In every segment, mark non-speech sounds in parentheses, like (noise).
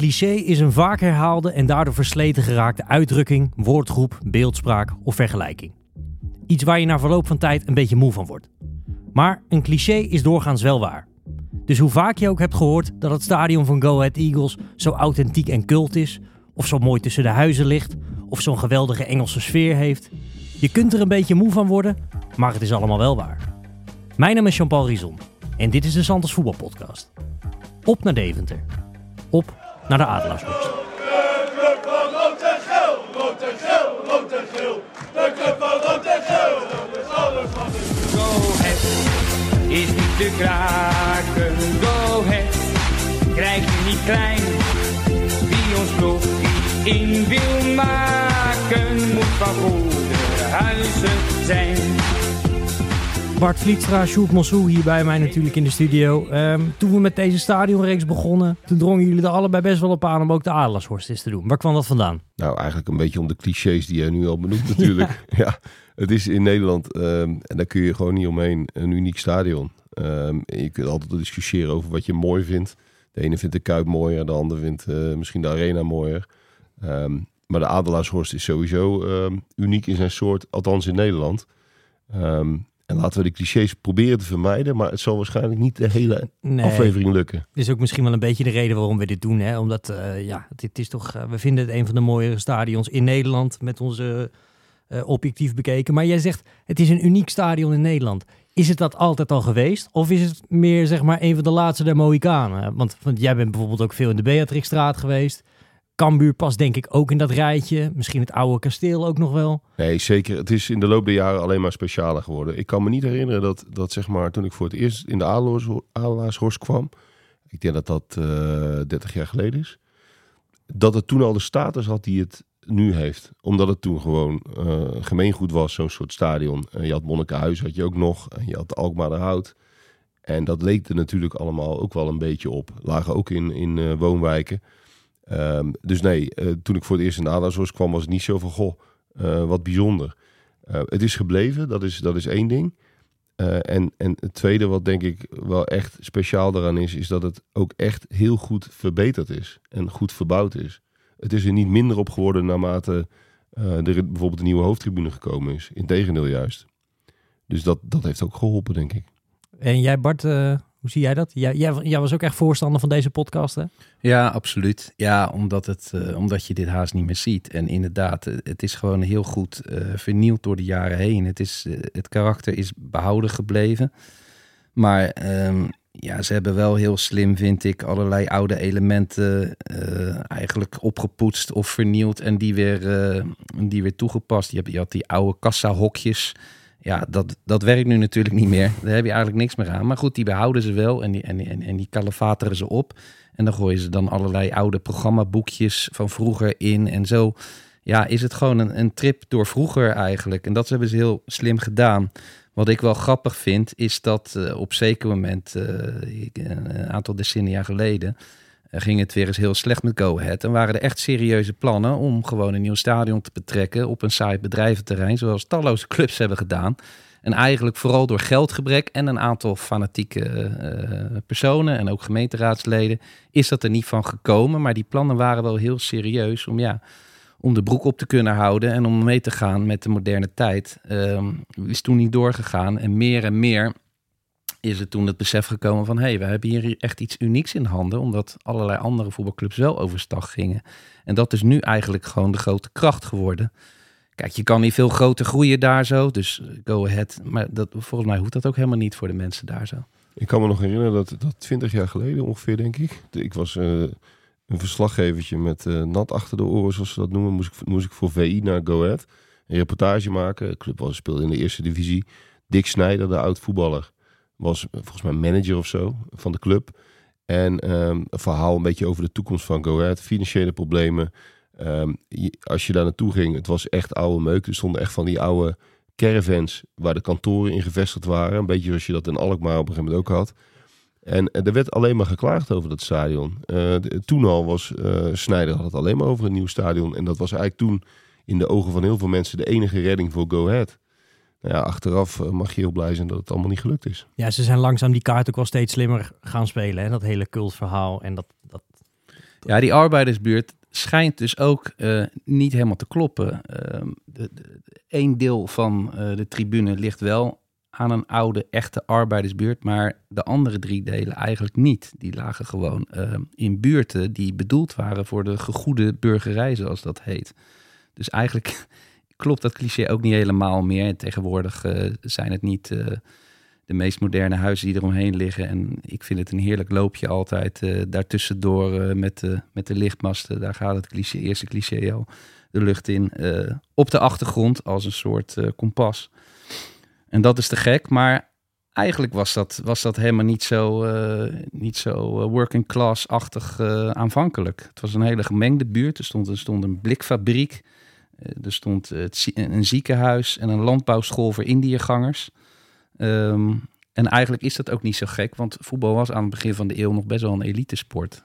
cliché is een vaak herhaalde en daardoor versleten geraakte uitdrukking, woordgroep, beeldspraak of vergelijking. Iets waar je na verloop van tijd een beetje moe van wordt. Maar een cliché is doorgaans wel waar. Dus hoe vaak je ook hebt gehoord dat het stadion van Go Ahead Eagles zo authentiek en cult is, of zo mooi tussen de huizen ligt, of zo'n geweldige Engelse sfeer heeft, je kunt er een beetje moe van worden, maar het is allemaal wel waar. Mijn naam is Jean-Paul Rizon en dit is de Santos Voetbalpodcast. Op naar Deventer. Op naar de Adelaarshorst. De club van rood en geel. De club van geel, dat is alles wat ik wil. Go Ahead is niet te kraken. Go Ahead krijg je niet klein. Wie ons nog in wil maken, moet van goede huizen zijn. Bart Vlietstra, Sjoerd Mossou hier bij mij natuurlijk in de studio. Ehm, toen we met deze stadionreeks begonnen, toen drongen jullie er allebei best wel op aan om ook de Adelaarshorst eens te doen. Waar kwam dat vandaan? Nou, eigenlijk een beetje om de clichés die jij nu al benoemt natuurlijk. (laughs) ja. het is in Nederland, ehm, en daar kun je gewoon niet omheen, een uniek stadion. En je kunt altijd discussiëren over wat je mooi vindt. De ene vindt de Kuip mooier, de ander vindt eh, misschien de Arena mooier. Maar de Adelaarshorst is sowieso uniek in zijn soort, althans in Nederland. Ehm, en laten we de clichés proberen te vermijden, maar het zal waarschijnlijk niet de hele Nee. aflevering lukken. Dit is ook misschien wel een beetje de reden waarom we dit doen. Hè? Omdat, eh, ja, dit is toch, eh, we vinden het een van de mooiere stadions in Nederland met onze eh, objectief bekeken. Maar jij zegt, het is een uniek stadion in Nederland. Is het dat altijd al geweest? Of is het meer, zeg maar, een van de laatste der Mohikanen? Want, want jij bent bijvoorbeeld ook veel in de Beatrixstraat geweest. Cambuur past denk ik ook in dat rijtje. Misschien het oude kasteel ook nog wel. Nee, zeker. Het is in de loop der jaren alleen maar specialer geworden. Ik kan me niet herinneren dat, dat zeg maar, toen ik voor het eerst in de Adelaars- Adelaarshorst kwam, ik denk dat dat eh 30 jaar geleden is, dat het toen al de status had die het nu heeft. Omdat het toen gewoon eh, gemeengoed was, zo'n soort stadion. En je had Monnikenhuis, had je ook nog. En je had Alkmaarderhout. En dat leek er natuurlijk allemaal ook wel een beetje op. Lagen ook in, in eh, woonwijken. Ehm, dus nee, eh, toen ik voor het eerst in de kwam, was het niet zo van, goh, eh, wat bijzonder. Eh, het is gebleven, dat is, dat is één ding. En, en het tweede wat denk ik wel echt speciaal daaraan is, is dat het ook echt heel goed verbeterd is. En goed verbouwd is. Het is er niet minder op geworden naarmate er bijvoorbeeld een nieuwe hoofdtribune gekomen is. Integendeel juist. Dus dat, dat heeft ook geholpen, denk ik. En jij Bart, hoe zie jij dat? Jij, jij, was ook echt voorstander van deze podcast, hè? Ja, absoluut. Ja, omdat, het, eh, omdat je dit haast niet meer ziet. En inderdaad, eh, het is gewoon heel goed eh, vernield door de jaren heen. Het, is, het karakter is behouden gebleven. Maar ehm, ja, ze hebben wel heel slim, vind ik, allerlei oude elementen eigenlijk opgepoetst of vernield en die weer, die weer toegepast. Je had die oude kassa-hokjes. Ja, dat, dat werkt nu natuurlijk niet meer. Daar heb je eigenlijk niks meer aan. Maar goed, die behouden ze wel en die, en, en, en die kalefateren ze op. En dan gooien ze dan allerlei oude programmaboekjes van vroeger in. En zo ja, is het gewoon een, een trip door vroeger eigenlijk. En dat hebben ze heel slim gedaan. Wat ik wel grappig vind, is dat eh, op zeker moment, eh, een aantal decennia geleden, ging het weer eens heel slecht met Go Ahead. En waren er echt serieuze plannen om gewoon een nieuw stadion te betrekken op een saai bedrijventerrein, zoals talloze clubs hebben gedaan. En eigenlijk vooral door geldgebrek en een aantal fanatieke eh, personen en ook gemeenteraadsleden is dat er niet van gekomen. Maar die plannen waren wel heel serieus om, ja, om de broek op te kunnen houden en om mee te gaan met de moderne tijd. Ehm, is toen niet doorgegaan. En meer en meer is er toen het besef gekomen van... hé, hey, we hebben hier echt iets unieks in handen... omdat allerlei andere voetbalclubs wel overstag gingen. En dat is nu eigenlijk gewoon de grote kracht geworden. Kijk, je kan niet veel groter groeien daar zo, dus go ahead. Maar dat, volgens mij hoeft dat ook helemaal niet voor de mensen daar zo. Ik kan me nog herinneren dat, dat 20 jaar geleden ongeveer, denk ik. Ik was eh, een verslaggevertje met eh, nat achter de oren, zoals ze dat noemen. Moest ik, moest ik voor VI naar Go Ahead een reportage maken. Club was, speelde in de eerste divisie. Dick Snijder, de oud-voetballer, was volgens mij manager of zo van de club. En ehm, een verhaal een beetje over de toekomst van Go Ahead. Financiële problemen. Ehm, als je daar naartoe ging, het was echt oude meuk. Er stonden echt van die oude caravans waar de kantoren in gevestigd waren. Een beetje zoals je dat in Alkmaar op een gegeven moment ook had. En eh, er werd alleen maar geklaagd over dat stadion. Eh, toen al was eh Snijder had het alleen maar over een nieuw stadion. En dat was eigenlijk toen in de ogen van heel veel mensen de enige redding voor Go Ahead. Ja, achteraf eh, mag je heel blij zijn dat het allemaal niet gelukt is. Ja, ze zijn langzaam die kaart ook wel steeds slimmer gaan spelen. Hè? Dat hele cultverhaal en dat, dat Ja, die arbeidersbuurt schijnt dus ook eh, niet helemaal te kloppen. Ehm de, de, Eén deel van eh, de tribune ligt wel aan een oude, echte arbeidersbuurt, maar de andere drie delen eigenlijk niet. Die lagen gewoon eh, in buurten die bedoeld waren voor de gegoede burgerij, zoals dat heet. Dus eigenlijk klopt dat cliché ook niet helemaal meer. En tegenwoordig eh, zijn het niet eh, de meest moderne huizen die eromheen liggen. En ik vind het een heerlijk loopje altijd eh daartussendoor met, met de lichtmasten. Daar gaat het cliché, eerste cliché al de lucht in. op de achtergrond als een soort kompas. En dat is te gek, maar eigenlijk was dat, was dat helemaal niet zo, niet zo working class-achtig aanvankelijk. Het was een hele gemengde buurt. Er stond, er stond een blikfabriek. Eh, er stond het, een ziekenhuis en een landbouwschool voor Indiëgangers. Ehm, en eigenlijk is dat ook niet zo gek, want voetbal was aan het begin van de eeuw nog best wel een elitesport.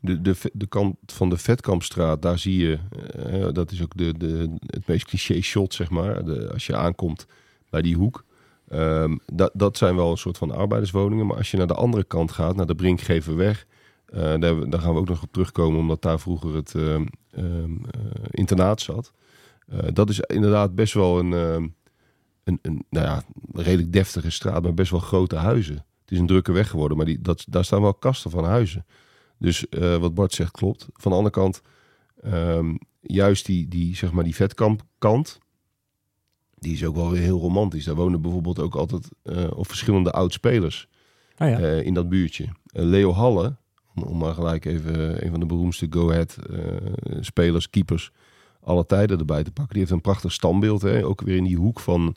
De, de, de kant van de Vetkampstraat, daar zie je, eh, dat is ook de, de, het meest cliché shot, zeg maar. De, als je aankomt bij die hoek. Ehm, dat, dat zijn wel een soort van arbeiderswoningen. Maar als je naar de andere kant gaat, naar de Brinkgeverweg, daar, hebben we- daar gaan we ook nog op terugkomen, omdat daar vroeger het ehm, ehm, eh, internaat zat. Eh, dat is inderdaad best wel een, ehm, een, een nou ja, redelijk deftige straat, maar best wel grote huizen. Het is een drukke weg geworden, maar die, dat, daar staan wel kasten van huizen. Dus eh, wat Bart zegt klopt. Van de andere kant, ehm, juist die, die, zeg maar die vetkampkant, die is ook wel weer heel romantisch. Daar wonen bijvoorbeeld ook altijd eh, of verschillende oud-spelers Oh ja. eh, in dat buurtje. Eh, Leo Halle, om, maar gelijk even een van de beroemdste go-ahead eh, spelers, keepers, alle tijden erbij te pakken. Die heeft een prachtig standbeeld, hè? ook weer in die hoek van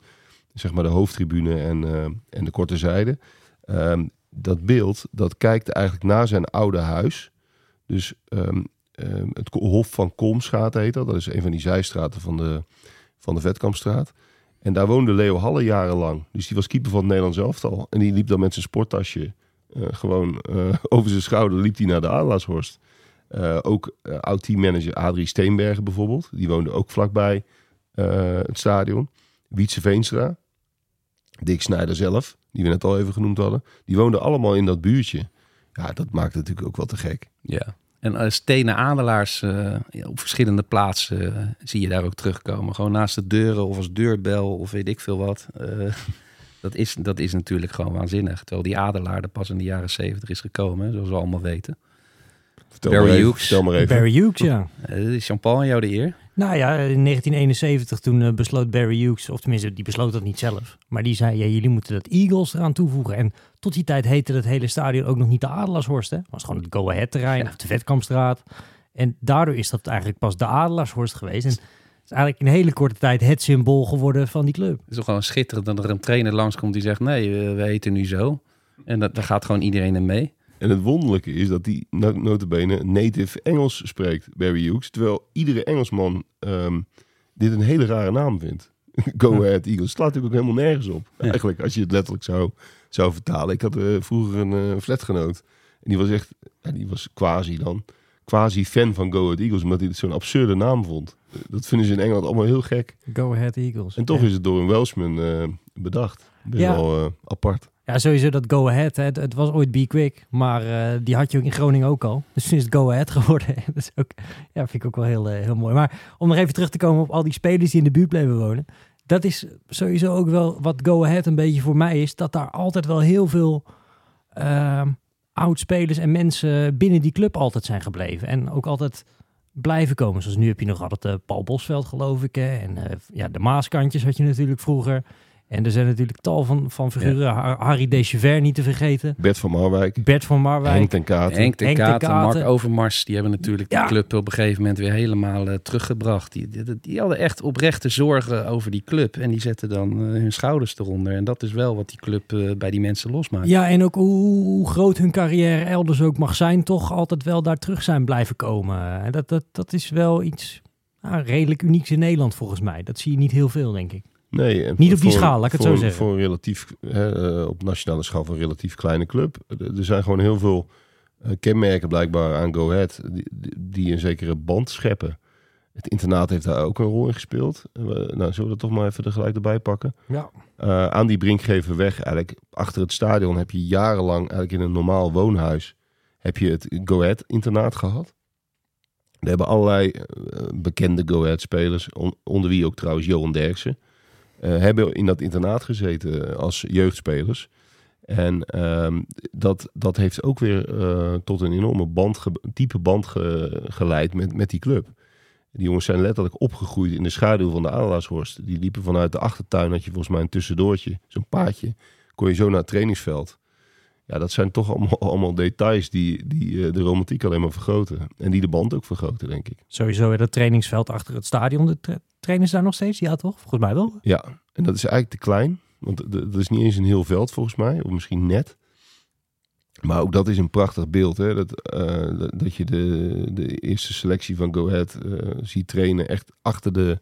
zeg maar de hoofdtribune en, eh, en de korte zijde. Ehm, dat beeld, dat kijkt eigenlijk naar zijn oude huis. Dus ehm, ehm, het Hof van Kolmschaat heet dat. Dat is een van die zijstraten van de, van de Vetkampstraat. En daar woonde Leo Halle jarenlang. Dus die was keeper van het Nederlands elftal. En die liep dan met zijn sporttasje gewoon eh, (laughs) over zijn schouder liep hij naar de Adelaarshorst. Eh, ook eh, oud-teammanager Adrie Steenbergen bijvoorbeeld. Die woonde ook vlakbij eh, het stadion. Wietse Veenstra. Dick Snijder zelf, die we net al even genoemd hadden. Die woonden allemaal in dat buurtje. Ja, dat maakt het natuurlijk ook wel te gek. Ja. En uh, stenen adelaars eh, ja, op verschillende plaatsen eh, zie je daar ook terugkomen. Gewoon naast de deuren of als deurbel of weet ik veel wat. Eh, (laughs) dat, is, dat is natuurlijk gewoon waanzinnig. Terwijl die adelaar er pas in de jaren zeventig is gekomen, zoals we allemaal weten. Vertel Barry maar even. Hughes. Vertel maar even. Barry Hughes, ja. Uh, is Jean-Paul aan jou de eer? Nou ja, in 1971 toen eh, besloot Barry Hughes, of tenminste die besloot dat niet zelf, maar die zei, ja, jullie moeten dat Eagles eraan toevoegen. En tot die tijd heette het hele stadion ook nog niet de Adelaarshorst, hè. Het was gewoon het Go Ahead terrein, Ja. of de Vetkampstraat. En daardoor is dat eigenlijk pas de Adelaarshorst geweest. En is eigenlijk in een hele korte tijd het symbool geworden van die club. Het is toch gewoon schitterend dat er een trainer langskomt die zegt... nee, we heten nu zo. En dat, daar gaat gewoon iedereen in mee. En het wonderlijke is dat no notabene native Engels spreekt, Barry Hughes. Terwijl iedere Engelsman um, dit een hele rare naam vindt. (laughs) Go Ahead Eagles. Het slaat natuurlijk ook helemaal nergens op. Ja. Eigenlijk, als je het letterlijk zou, zou vertalen. Ik had uh, vroeger een uh, flatgenoot. En die was echt, ja, die was quasi dan, quasi fan van Go Ahead Eagles. Omdat hij het zo'n absurde naam vond. Dat vinden ze in Engeland allemaal heel gek. Go Ahead Eagles. En toch ja. is het door een Welshman uh, bedacht. Best Ja. wel uh, apart. Ja, sowieso dat Go Ahead. Hè. Het, het was ooit Be Quick, maar uh, die had je ook in Groningen ook al. Dus toen is het Go Ahead (laughs) geworden. dat is ook, ja, vind ik ook wel heel, heel mooi. Maar om nog even terug te komen op al die spelers die in de buurt bleven wonen. Dat is sowieso ook wel wat Go Ahead een beetje voor mij is. Dat daar altijd wel heel veel uh, oud-spelers en mensen binnen die club altijd zijn gebleven. En ook altijd blijven komen. Zoals nu heb je nog altijd uh, Paul Bosveld, geloof ik. Hè? En uh, ja, de Maaskantjes had je natuurlijk vroeger. En er zijn natuurlijk tal van, van figuren. Ja. Harry Dechever niet te vergeten. Bert van Marwijk. Bert van Marwijk. Henk ten Katen. Henk ten Katen, Mark Overmars. Die hebben natuurlijk Ja. de club op een gegeven moment weer helemaal uh, teruggebracht. Die, die, die, hadden echt oprechte zorgen over die club. En die zetten dan uh, hun schouders eronder. En dat is wel wat die club uh, bij die mensen losmaakt. Ja, en ook hoe, hoe, groot hun carrière elders ook mag zijn. Toch altijd wel daar terug zijn blijven komen. Dat, dat, dat is wel iets nou, redelijk unieks in Nederland volgens mij. Dat zie je niet heel veel, denk ik. Nee, niet op die voor, schaal, laat ik het voor, zo zeggen. Voor een relatief, hè, uh, op nationale schaal van een relatief kleine club. Er zijn gewoon heel veel uh, kenmerken blijkbaar aan Go Ahead die, die, een zekere band scheppen. Het internaat heeft daar ook een rol in gespeeld. Nou, zullen we dat toch maar even er gelijk erbij pakken? Ja. Uh, aan die Brinkgeverweg, eigenlijk achter het stadion, heb je jarenlang eigenlijk in een normaal woonhuis heb je het Go Ahead internaat gehad. Er hebben allerlei eh, bekende Go Ahead spelers, on- onder wie ook trouwens Johan Derksen, eh, hebben in dat internaat gezeten als jeugdspelers. En ehm, dat, dat heeft ook weer eh, tot een enorme band, diepe band ge- geleid met, met die club. Die jongens zijn letterlijk opgegroeid in de schaduw van de Adelaarshorst. Die liepen vanuit de achtertuin, had je volgens mij een tussendoortje, zo'n paadje. Kon je zo naar het trainingsveld. Ja, dat zijn toch allemaal, (laughs) allemaal details die, die eh, de romantiek alleen maar vergroten. En die de band ook vergroten, denk ik. Sowieso het trainingsveld achter het stadion. De trainen ze daar nog steeds? Ja, toch? Volgens mij wel. Ja, en dat is eigenlijk te klein. Want dat is niet eens een heel veld volgens mij. Of misschien net. Maar ook dat is een prachtig beeld. Hè? Dat, eh, dat je de, de eerste selectie van Go Ahead eh, ziet trainen echt achter de,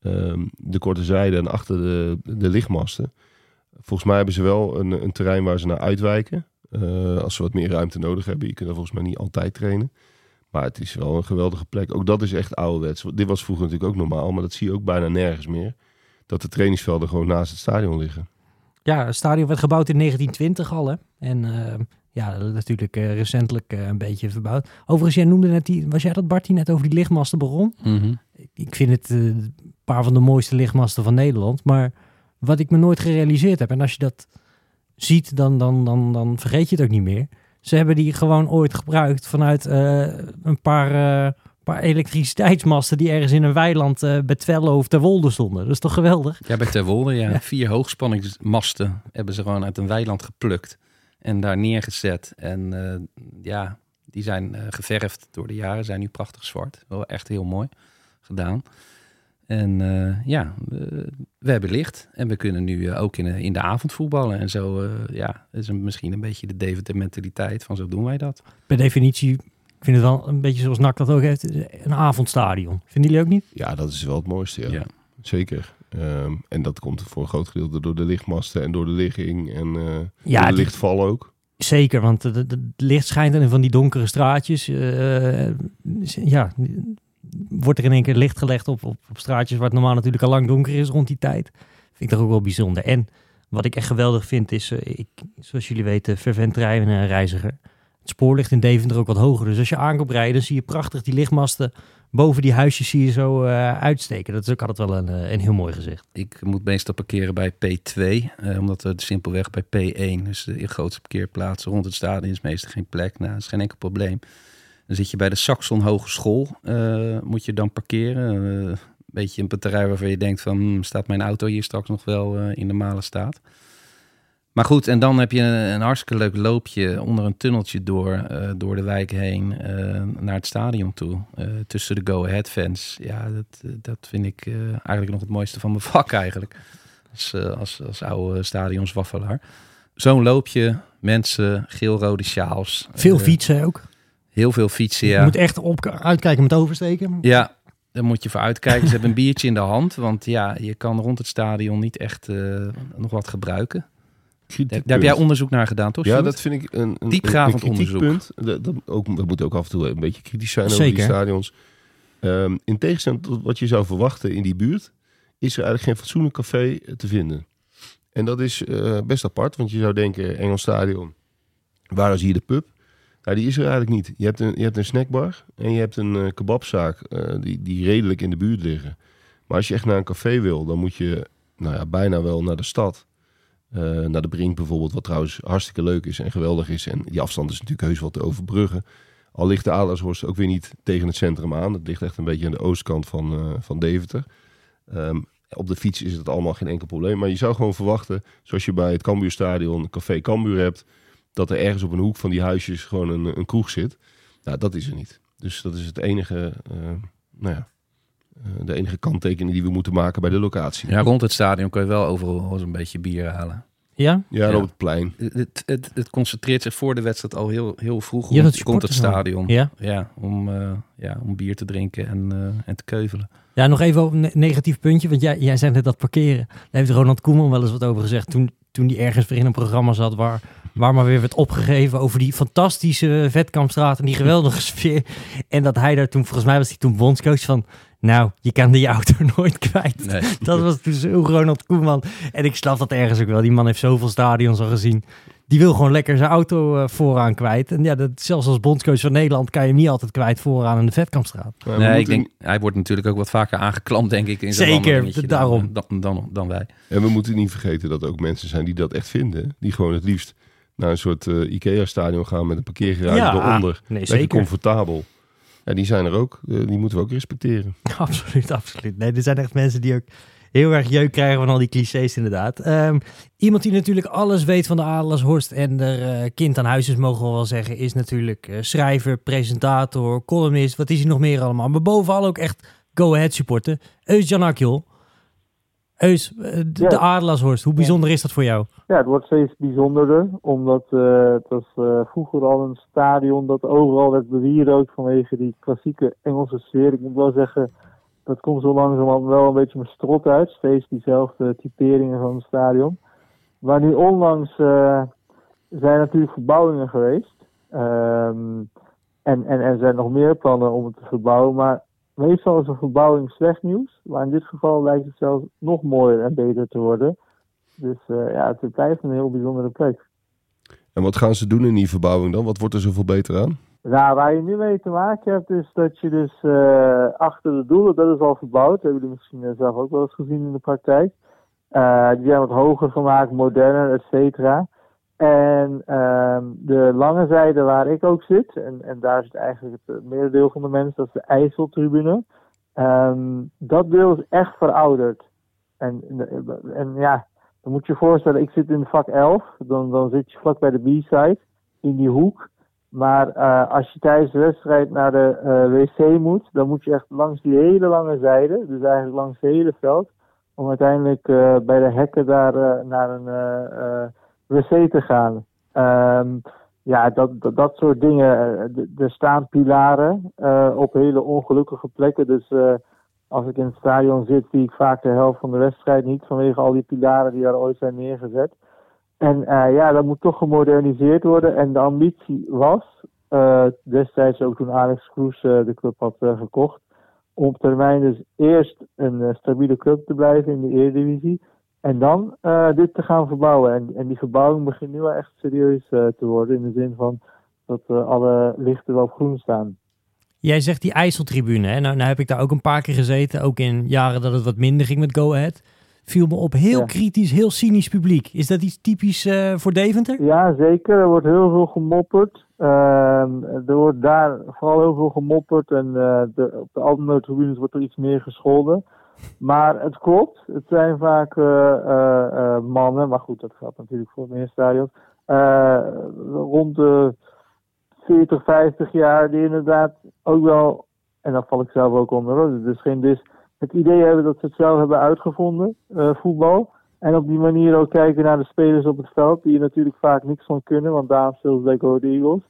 ehm, de korte zijde en achter de, de lichtmasten. Volgens mij hebben ze wel een, een terrein waar ze naar uitwijken. eh, als ze wat meer ruimte nodig hebben. Je kunt er volgens mij niet altijd trainen. Maar het is wel een geweldige plek. Ook dat is echt ouderwets. Dit was vroeger natuurlijk ook normaal. Maar dat zie je ook bijna nergens meer. Dat de trainingsvelden gewoon naast het stadion liggen. Ja, het stadion werd gebouwd in 1920 al, hè? En eh, ja, natuurlijk eh, recentelijk eh, een beetje verbouwd. Overigens, jij noemde net die, was jij dat Bart die net over die lichtmasten begon? Mhm. Ik vind het een paar van de mooiste lichtmasten van Nederland. Maar wat ik me nooit gerealiseerd heb, en als je dat ziet, dan, dan, dan, dan vergeet je het ook niet meer. Ze hebben die gewoon ooit gebruikt vanuit eh, een paar, eh, paar elektriciteitsmasten die ergens in een weiland eh bij Twello of Terwolde stonden. Dat is toch geweldig? Ja, bij Terwolde, ja. Vier hoogspanningsmasten hebben ze gewoon uit een weiland geplukt en daar neergezet. En ja, die zijn eh, geverfd door de jaren, zijn nu prachtig zwart. Wel echt heel mooi gedaan. En eh, ja, we hebben licht en we kunnen nu eh, ook in, de- in de avond voetballen. En zo, eh, ja, is een, misschien een beetje de Deventer mentaliteit van zo doen wij dat. Per definitie, ik vind het wel een beetje zoals NAC dat ook heeft, een avondstadion. Vinden jullie ook niet? Ja, dat is wel het mooiste. Ja. Ja. Zeker. Ehm, en dat komt voor een groot gedeelte door de lichtmasten en door de ligging. En eh Ja, door de lichtval ook. Zeker, want het licht schijnt en van die donkere straatjes. eh, ja, wordt er in één keer licht gelegd op, op, op straatjes waar het normaal natuurlijk al lang donker is rond die tijd. Vind ik toch ook wel bijzonder. En wat ik echt geweldig vind is, eh, ik, zoals jullie weten, fervent rijden reiziger. Het spoor ligt in Deventer ook wat hoger. Dus als je aankomt rijden, zie je prachtig die lichtmasten boven die huisjes zie je zo eh, uitsteken. Dat is ook altijd wel een, eh, een heel mooi gezicht. Ik moet meestal parkeren bij P2, eh, omdat we simpelweg bij P1, dus de grootste parkeerplaats rond het stadion, is meestal geen plek. Nou, dat is geen enkel probleem. Dan zit je bij de Saxon Hogeschool, eh, moet je dan parkeren. Eh, een beetje een batterij waarvan je denkt van, hmm, staat mijn auto hier straks nog wel eh, in normale staat? Maar goed, en dan heb je een, een hartstikke leuk loopje onder een tunneltje door, door de wijk heen naar het stadion toe. tussen de Go Ahead fans. Ja, dat, dat vind ik eigenlijk nog het mooiste van mijn (laughs) vak eigenlijk. Als, als, als oude stadionswaffelaar. Zo'n loopje, mensen, geel-rode sjaals. Veel fietsen ook. Heel veel fietsen, Je ja. moet echt op, uitkijken met oversteken. Ja, daar moet je voor uitkijken. Ze hebben een biertje in de hand, want ja, je kan rond het stadion niet echt eh, nog wat gebruiken. Daar, daar heb jij onderzoek naar gedaan, toch? Ja, Sjoerd? dat vind ik een, een, Diepgravend een onderzoek. Dat, dat, ook, we moeten ook af en toe een beetje kritisch zijn over die stadions. Ehm, in tegenstelling tot wat je zou verwachten in die buurt, is er eigenlijk geen fatsoenlijk café te vinden. En dat is eh, best apart, want je zou denken, Engels Stadion, waar is hier de pub? Nou, die is er eigenlijk niet. Je hebt een, je hebt een snackbar en je hebt een eh, kebabzaak eh, die, die redelijk in de buurt liggen. Maar als je echt naar een café wil, dan moet je nou ja, bijna wel naar de stad. Eh, naar de Brink bijvoorbeeld, wat trouwens hartstikke leuk is en geweldig is. En die afstand is natuurlijk heus wat te overbruggen. Al ligt de Adelshorst ook weer niet tegen het centrum aan. Het ligt echt een beetje aan de oostkant van, van Deventer. Ehm, op de fiets is het allemaal geen enkel probleem. Maar je zou gewoon verwachten, zoals je bij het Cambuurstadion Café Cambuur hebt... dat er ergens op een hoek van die huisjes gewoon een, een kroeg zit. Nou, dat is er niet. Dus dat is het enige, eh, nou ja, eh, de enige kanttekening die we moeten maken bij de locatie. Ja, rond het stadion kun je wel overal zo'n beetje bier halen. Ja? Ja, op het plein. Het, het, het concentreert zich voor de wedstrijd al heel, heel vroeg Ja, dat rond, rond het stadion. Ja. Ja, om, eh, ja, om bier te drinken en, eh, en te keuvelen. Ja, nog even over een ne- negatief puntje. Want jij, jij zei net dat parkeren. Daar heeft Ronald Koeman wel eens wat over gezegd. Toen, toen die ergens weer in een programma zat waar, waar maar weer werd opgegeven over die fantastische Vetkampstraat en die geweldige (laughs) sfeer. En dat hij daar toen, volgens mij was hij toen bondscoach van... Nou, je kan die auto (laughs) nooit kwijt. Nee. (laughs) Dat was toen zo Ronald Koeman. En ik snap dat ergens ook wel. Die man heeft zoveel stadions al gezien. die wil gewoon lekker zijn auto eh, vooraan kwijt. En ja, dat, zelfs als bondscoach van Nederland kan je hem niet altijd kwijt vooraan in de Vetkampstraat. Nee, ik denk, hij wordt natuurlijk ook wat vaker aangeklampt, denk ik. In Zeker, wandelingetje dan- daarom. Dan, dan, dan, wij. En we moeten niet vergeten dat er ook mensen zijn die dat echt vinden. Die gewoon het liefst naar een soort eh, IKEA-stadion gaan met een parkeergarage Ja, eronder. nee, Lekker zeker. comfortabel. Ja, die zijn er ook. Eh, die moeten we ook respecteren. (laughs) Absoluut, absoluut. Nee, er zijn echt mensen die ook heel erg jeuk krijgen van al die clichés inderdaad. Ehm, iemand die natuurlijk alles weet van de Adelaarshorst en er eh, kind aan huis is, mogen we wel zeggen, is natuurlijk schrijver, presentator, columnist. Wat is hij nog meer allemaal? Maar bovenal ook echt go-ahead supporter. Eus Jan Akjol. Eus, eh, de, Ja. de Adelaarshorst, hoe bijzonder is dat voor jou? Ja, het wordt steeds bijzonderder, omdat eh, het was eh, vroeger al een stadion dat overal werd bewierookt vanwege die klassieke Engelse sfeer. Ik moet wel zeggen, dat komt zo langzamerhand wel een beetje mijn strot uit, steeds diezelfde typeringen van het stadion. Maar nu onlangs eh, zijn natuurlijk verbouwingen geweest. Ehm, en, en er zijn nog meer plannen om het te verbouwen, maar meestal is een verbouwing slecht nieuws. Maar in dit geval lijkt het zelfs nog mooier en beter te worden. Dus eh, ja, het blijft een heel bijzondere plek. En wat gaan ze doen in die verbouwing dan? Wat wordt er zoveel beter aan? Nou, waar je nu mee te maken hebt, is dat je dus eh, achter de doelen, dat is al verbouwd. Dat hebben jullie misschien eh, zelf ook wel eens gezien in de praktijk. Die zijn wat hoger gemaakt, moderner, et cetera. En ehm, de lange zijde waar ik ook zit, en, en daar zit eigenlijk het eh, merendeel van de mensen, dat is de IJsseltribune. Ehm, dat deel is echt verouderd. En, en ja, dan moet je je voorstellen, ik zit in vak 11, dan, dan zit je vlak bij de B-side, in die hoek. Maar eh, als je tijdens de wedstrijd naar de eh, wc moet, dan moet je echt langs die hele lange zijde, dus eigenlijk langs het hele veld, om uiteindelijk eh, bij de hekken daar eh, naar een eh, eh, wc te gaan. Ehm, ja, dat, dat, soort dingen. Eh, Er staan pilaren eh, op hele ongelukkige plekken. Dus eh, als ik in het stadion zit, zie ik vaak de helft van de wedstrijd niet vanwege al die pilaren die daar ooit zijn neergezet. En ja, dat moet toch gemoderniseerd worden. En de ambitie was, destijds ook toen Alex Kroes de club had gekocht, om op termijn dus eerst een stabiele club te blijven in de Eredivisie. En dan eh, dit te gaan verbouwen. En, en die verbouwing begint nu wel echt serieus eh, te worden. In de zin van dat eh, alle lichten wel op groen staan. Jij zegt die IJsseltribune. Hè? Nou, nou heb ik daar ook een paar keer gezeten. Ook in jaren dat het wat minder ging met Go Ahead. Viel me op heel Ja. kritisch, heel cynisch publiek. Is dat iets typisch voor Deventer? Ja, zeker. Er wordt heel veel gemopperd. Ehm, er wordt daar vooral heel veel gemopperd. En de, op de andere tribunes wordt er iets meer gescholden. Maar het klopt. Het zijn vaak eh, eh, eh, mannen. Maar goed, dat geldt natuurlijk voor meer stadions. eh, rond de 40, 50 jaar. Die inderdaad ook wel. En daar val ik zelf ook onder. Dus geen dis. Het idee hebben dat ze het zelf hebben uitgevonden. voetbal. En op die manier ook kijken naar de spelers op het veld, die er natuurlijk vaak niks van kunnen, want daarom spelen ze bij Ahead Eagles.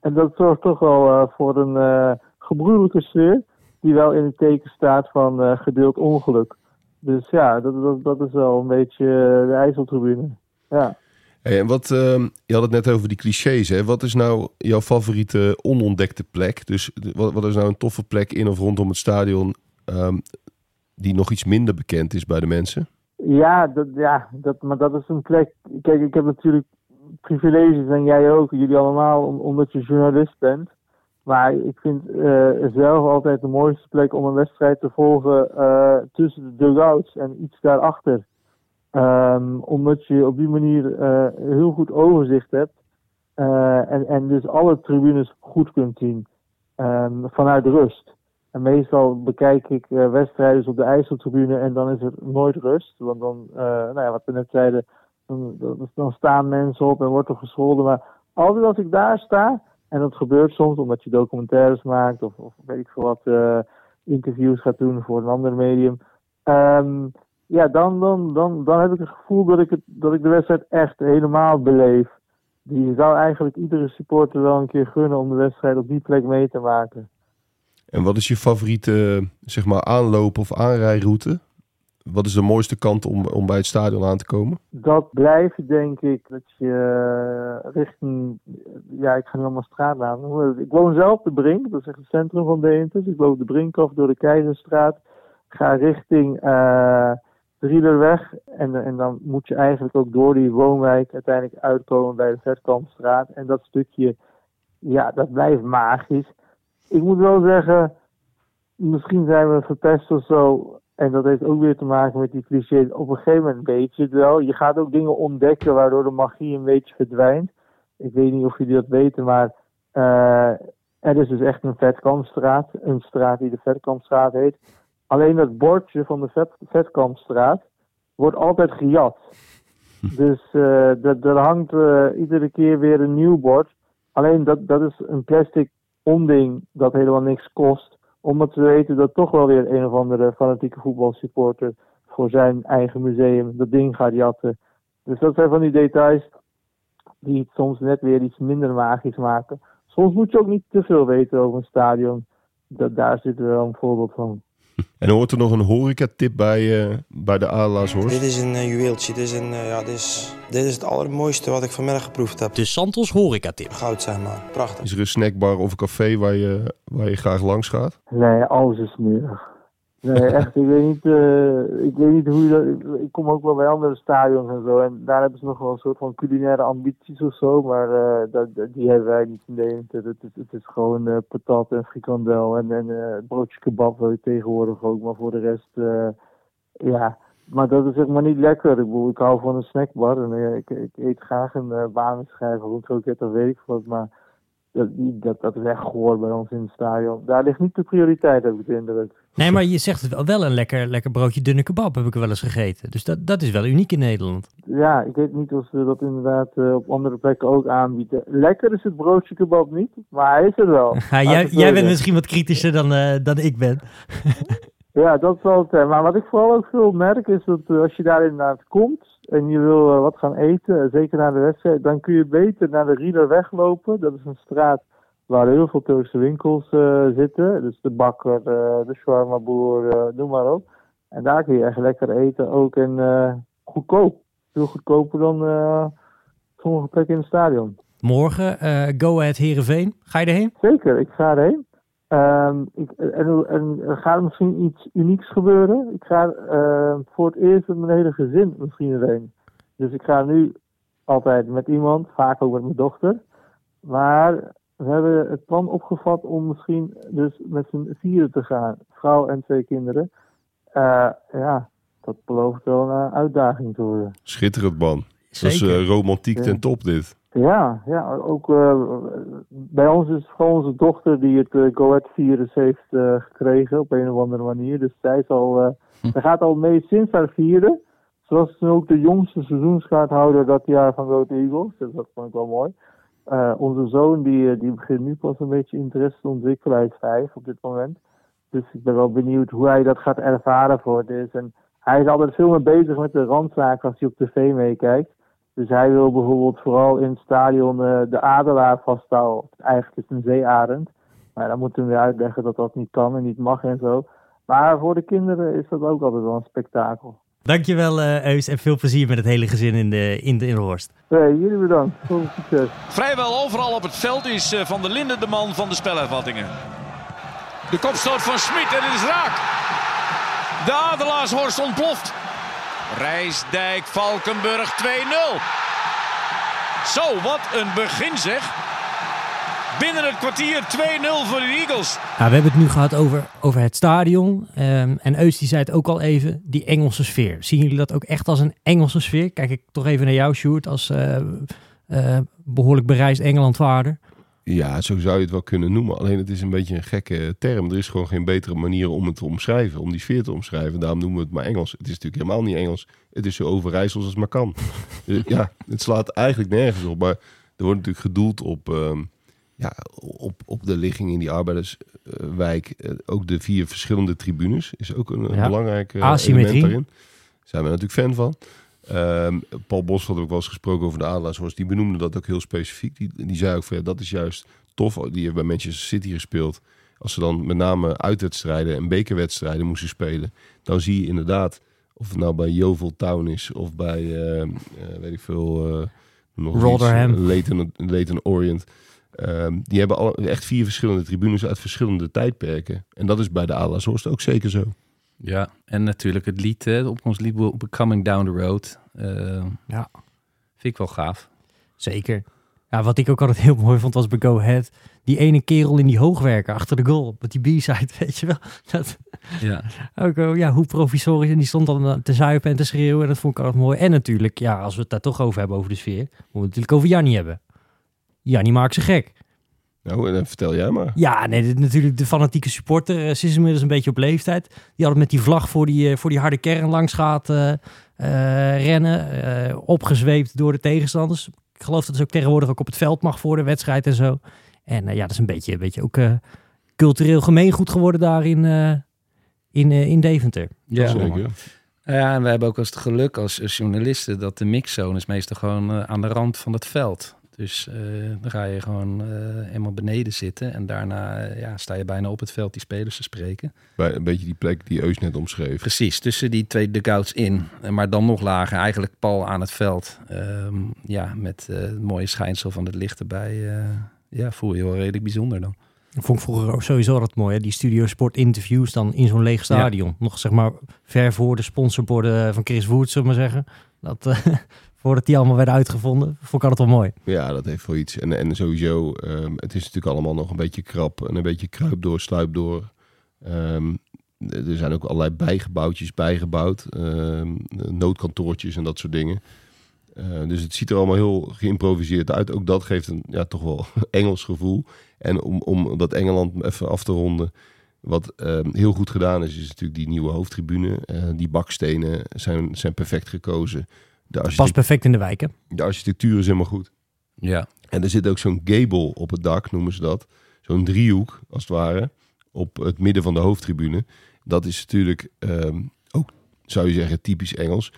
En dat zorgt toch wel voor een eh gebroedelijke sfeer, die wel in het teken staat van eh, gedeeld ongeluk. Dus ja, dat, dat, dat is wel een beetje eh, de IJsseltribune. Ja. Hey, en wat, ehm, je had het net over die clichés. Hè? Wat is nou jouw favoriete onontdekte plek? Dus wat, wat is nou een toffe plek in of rondom het stadion ehm, die nog iets minder bekend is bij de mensen? Ja, dat, ja dat, maar dat is een plek. Kijk, ik heb natuurlijk privileges en jij ook, jullie allemaal, om- omdat je journalist bent. Maar ik vind eh, zelf altijd de mooiste plek om een wedstrijd te volgen eh, tussen de dugouts en iets daarachter. Ehm, omdat je op die manier eh, heel goed overzicht hebt. en, en dus alle tribunes goed kunt zien ehm, vanuit rust. En meestal bekijk ik wedstrijden op de IJsseltribune en dan is er nooit rust. Want dan, nou ja, wat we net zeiden, dan, dan staan mensen op en wordt er gescholden. Maar altijd als ik daar sta, en dat gebeurt soms omdat je documentaires maakt of, of weet ik veel wat, eh, interviews gaat doen voor een ander medium. Ehm, ja, dan, dan, dan, dan heb ik het gevoel dat ik, het, dat ik de wedstrijd echt helemaal beleef. Die zou eigenlijk iedere supporter wel een keer gunnen om de wedstrijd op die plek mee te maken. En wat is je favoriete zeg maar, aanloop- of aanrijroute? Wat is de mooiste kant om, om bij het stadion aan te komen? Dat blijft denk ik dat je eh, richting, ja ik ga nu allemaal straatnamen. Ik woon zelf de Brink, dat is echt het centrum van Deventer. Ik loop de Brink af door de Keizerstraat. Ga richting eh, de Rielerweg. En, en dan moet je eigenlijk ook door die woonwijk uiteindelijk uitkomen bij de Vetkampstraat. En dat stukje, ja, dat blijft magisch. Ik moet wel zeggen, misschien zijn we verpest of zo. En dat heeft ook weer te maken met die clichés. Op een gegeven moment weet je het wel. Je gaat ook dingen ontdekken waardoor de magie een beetje verdwijnt. Ik weet niet of jullie dat weten, maar eh, er is dus echt een Vetkampstraat. Een straat die de Vetkampstraat heet. Alleen dat bordje van de Vet, Vetkampstraat wordt altijd gejat. (laughs) Dus eh dat- er hangt eh, iedere keer weer een nieuw bord. Alleen dat, dat is een plastic onding dat helemaal niks kost. Omdat we weten dat toch wel weer een of andere fanatieke voetbalsupporter voor zijn eigen museum dat ding gaat jatten. Dus dat zijn van die details die het soms net weer iets minder magisch maken. Soms moet je ook niet te veel weten over een stadion. Dat, daar zit er wel een voorbeeld van. (laughs) En hoort er nog een horecatip bij, eh, bij de Adelaarshorst? Dit is een eh, juweeltje. Dit is, een, eh, ja, dit, is, dit is het allermooiste wat ik vanmiddag geproefd heb. De Santos horecatip. Goud, zeg maar. Prachtig. Is er een snackbar of een café waar je, waar je graag langs gaat? Nee, alles is smerig. Nee, echt. Ik weet niet, eh, ik weet niet hoe je dat... Ik, kom ook wel bij andere stadions en zo. En daar hebben ze nog wel een soort van culinaire ambities of zo. Maar eh, dat, die hebben wij niet in. Het is, het is gewoon eh, patat en frikandel en, en broodje kebab tegenwoordig ook. Maar voor de rest, ja... Maar dat is zeg maar niet lekker. Ik bedoel, ik hou van een snackbar. En ik, ik eet graag een uh, banenschijf kroket of weet ik wat. Maar dat, dat, echt goor bij ons in het stadion. Daar ligt niet de prioriteit, heb ik de indruk. Nee, maar je zegt het wel, wel een lekker, lekker broodje dunne kebab heb ik wel eens gegeten. Dus dat, dat is wel uniek in Nederland. Ja, ik weet niet of ze dat inderdaad eh, op andere plekken ook aanbieden. Lekker is het broodje kebab niet, maar hij is er wel. (laughs) Ja, jij, jij bent misschien wat kritischer dan, eh, dan ik ben. (laughs) Ja, dat zal het zijn. Maar wat ik vooral ook veel merk is dat eh, als je daar inderdaad komt en je wil eh, wat gaan eten, eh, zeker na de wedstrijd, dan kun je beter naar de Rielerweg lopen. Dat is een straat waar heel veel Turkse winkels zitten. Dus de bakker, de shawarma-boer, eh, noem maar op. En daar kun je echt lekker eten ook en goedkoop. Veel goedkoper dan sommige plekken in het stadion. Morgen, Go Ahead Heerenveen. Ga je erheen? Zeker, ik ga erheen. Ehm, ik, en, en er gaat misschien iets unieks gebeuren. Ik ga ehm, voor het eerst met mijn hele gezin misschien erheen. Dus ik ga nu altijd met iemand, vaak ook met mijn dochter. Maar we hebben het plan opgevat om misschien dus met z'n vieren te gaan. Vrouw en twee kinderen. Eh, ja, dat belooft wel een uitdaging te worden. Schitterend, man. Dat is Zeker. eh, romantiek Ja. ten top, dit. Ja, ja ook eh, bij ons is gewoon onze dochter die het uh, Go Ahead virus heeft eh, gekregen op een of andere manier. Dus zij is al, eh, zij gaat al mee sinds haar vierde. Ze was ook de jongste seizoenskaarthouder dat jaar van Ahead Eagles. Dus dat vond ik wel mooi. Eh, onze zoon die, eh, die begint nu pas een beetje interesse te ontwikkelen. Hij is vijf op dit moment. Dus ik ben wel benieuwd hoe hij dat gaat ervaren voor het is. En hij is altijd veel meer bezig met de randzaken als hij op tv meekijkt. Dus hij wil bijvoorbeeld vooral in het stadion eh, de adelaar vasthouden. Eigenlijk is het een zeearend. Maar dan moeten we weer uitleggen dat dat niet kan en niet mag en zo. Maar voor de kinderen is dat ook altijd wel een spektakel. Dankjewel eh Eus en veel plezier met het hele gezin in de, in de, in de Horst. Hey, jullie bedankt. Veel succes. Vrijwel overal op het veld is eh, Van der Linden de man van de spelervattingen. De kopstoot van Smit en het is raak. De Adelaarshorst ontploft. Rijsdijk, Valkenburg 2-0. Zo, wat een begin zeg. Binnen het kwartier 2-0 voor de Eagles. Nou, we hebben het nu gehad over, over het stadion. Ehm, en Eus die zei het ook al even, die Engelse sfeer. Zien jullie dat ook echt als een Engelse sfeer? Kijk ik toch even naar jou, Sjoerd, als eh, eh, behoorlijk bereisd Engelandvaarder. Ja, zo zou je het wel kunnen noemen. Alleen het is een beetje een gekke term. Er is gewoon geen betere manier om het te omschrijven. Om die sfeer te omschrijven. Daarom noemen we het maar Engels. Het is natuurlijk helemaal niet Engels. Het is zo overijssels als het maar kan. Dus (laughs) ja, het slaat eigenlijk nergens op. Maar er wordt natuurlijk gedoeld op, ehm, ja, op, op de ligging in die arbeiderswijk. Eh, ook de vier verschillende tribunes is ook een, Ja. belangrijk eh, element daarin. Daar zijn we natuurlijk fan van. Ehm, Paul Bos had ook wel eens gesproken over de Adelaarshorst. Die benoemde dat ook heel specifiek. Die, die zei ook van ja, dat is juist tof. Die heeft bij Manchester City gespeeld. Als ze dan met name uitwedstrijden en bekerwedstrijden moesten spelen. Dan zie je inderdaad, of het nou bij Yeovil Town is of bij, eh, weet ik veel, eh, nog Rotherham. eh, Leyton Orient. Ehm, die hebben al echt vier verschillende tribunes uit verschillende tijdperken. En dat is bij de Adelaarshorst ook zeker zo. Ja, en natuurlijk het lied, hè, op ons lied Coming Down the Road. Eh, Ja. Vind ik wel gaaf. Zeker. Ja, wat ik ook altijd heel mooi vond was bij Go Ahead. Die ene kerel in die hoogwerker achter de goal. Met die B-side, (laughs) weet je wel. Dat, Ja, ook, eh, ja, hoe provisorisch. En die stond dan eh, te zuipen en te schreeuwen. En dat vond ik altijd mooi. En natuurlijk, ja, als we het daar toch over hebben, over de sfeer. Moeten we het natuurlijk over Jannie hebben. Jannie maakt ze gek. Nou, en dan vertel jij maar. Ja, nee, dit, natuurlijk de fanatieke supporter. eh, Ze is inmiddels een beetje op leeftijd. Die altijd met die vlag voor die, eh, voor die harde kern langs gaat eh, eh, rennen. eh, opgezweept door de tegenstanders. Ik geloof dat ze ook tegenwoordig ook op het veld mag voor de wedstrijd en zo. En eh, ja, dat is een beetje, een beetje ook eh, cultureel gemeengoed geworden daar in, eh, in, eh, in Deventer. ja. Zeker. Ja, en we hebben ook als het geluk als, journalisten dat de mixzone is meestal gewoon eh, aan de rand van het veld. Dus eh, dan ga je gewoon eh eenmaal beneden zitten en daarna eh, ja, sta je bijna op het veld die spelers te spreken. Bij een beetje die plek die Eus net omschreef. Precies, tussen die twee dugouts in. Eh, Maar dan nog lager, eigenlijk pal aan het veld. Ehm, ja, met eh, het mooie schijnsel van het licht erbij. eh, ja, voel je wel redelijk bijzonder dan. Dat vond ik vroeger sowieso altijd mooi. Hè? Die Studio Sport interviews dan in zo'n leeg stadion. Nog zeg maar ver voor de sponsorborden van Chris Wood, zullen we maar zeggen. Dat, eh, (laughs) voordat die allemaal werden uitgevonden. Vond ik altijd wel mooi. Ja, dat heeft wel iets. En, en sowieso, ehm, het is natuurlijk allemaal nog een beetje krap en een beetje kruip door, sluip door. Ehm, er zijn ook allerlei bijgebouwtjes bijgebouwd, ehm, noodkantoortjes en dat soort dingen. Eh, dus het ziet er allemaal heel geïmproviseerd uit. Ook dat geeft een ja, toch wel (laughs) Engels gevoel. En om, om dat Engeland even af te ronden, wat heel goed gedaan is, is natuurlijk die nieuwe hoofdtribune. Eh, die bakstenen zijn, zijn perfect gekozen. De, Past perfect in de wijken. de architectuur is helemaal goed. Ja, En er zit ook zo'n gable op het dak, noemen ze dat. Zo'n driehoek, als het ware, op het midden van de hoofdtribune. Dat is natuurlijk ehm, ook, zou je zeggen, typisch Engels.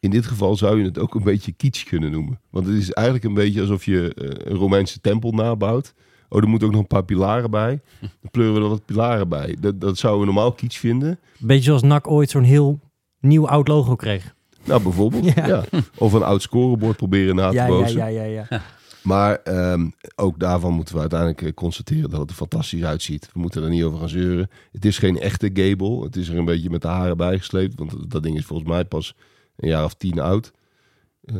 In dit geval zou je het ook een beetje kitsch kunnen noemen. Want het is eigenlijk een beetje alsof je eh, een Romeinse tempel nabouwt. Oh, er moeten ook nog een paar pilaren bij. (laughs) Dan pleuren we er wat pilaren bij. Dat, dat zouden we normaal kitsch vinden. Beetje zoals NAC ooit zo'n heel nieuw oud logo kreeg. Nou, bijvoorbeeld. Ja. ja. Of een oud scorebord proberen na te Ja, ja, ja, ja, ja. Maar ehm, ook daarvan moeten we uiteindelijk eh, constateren dat het er fantastisch uitziet. We moeten er niet over gaan zeuren. Het is geen echte gable. Het is er een beetje met de haren bijgesleept. Want dat ding is volgens mij pas een jaar of tien oud. Eh,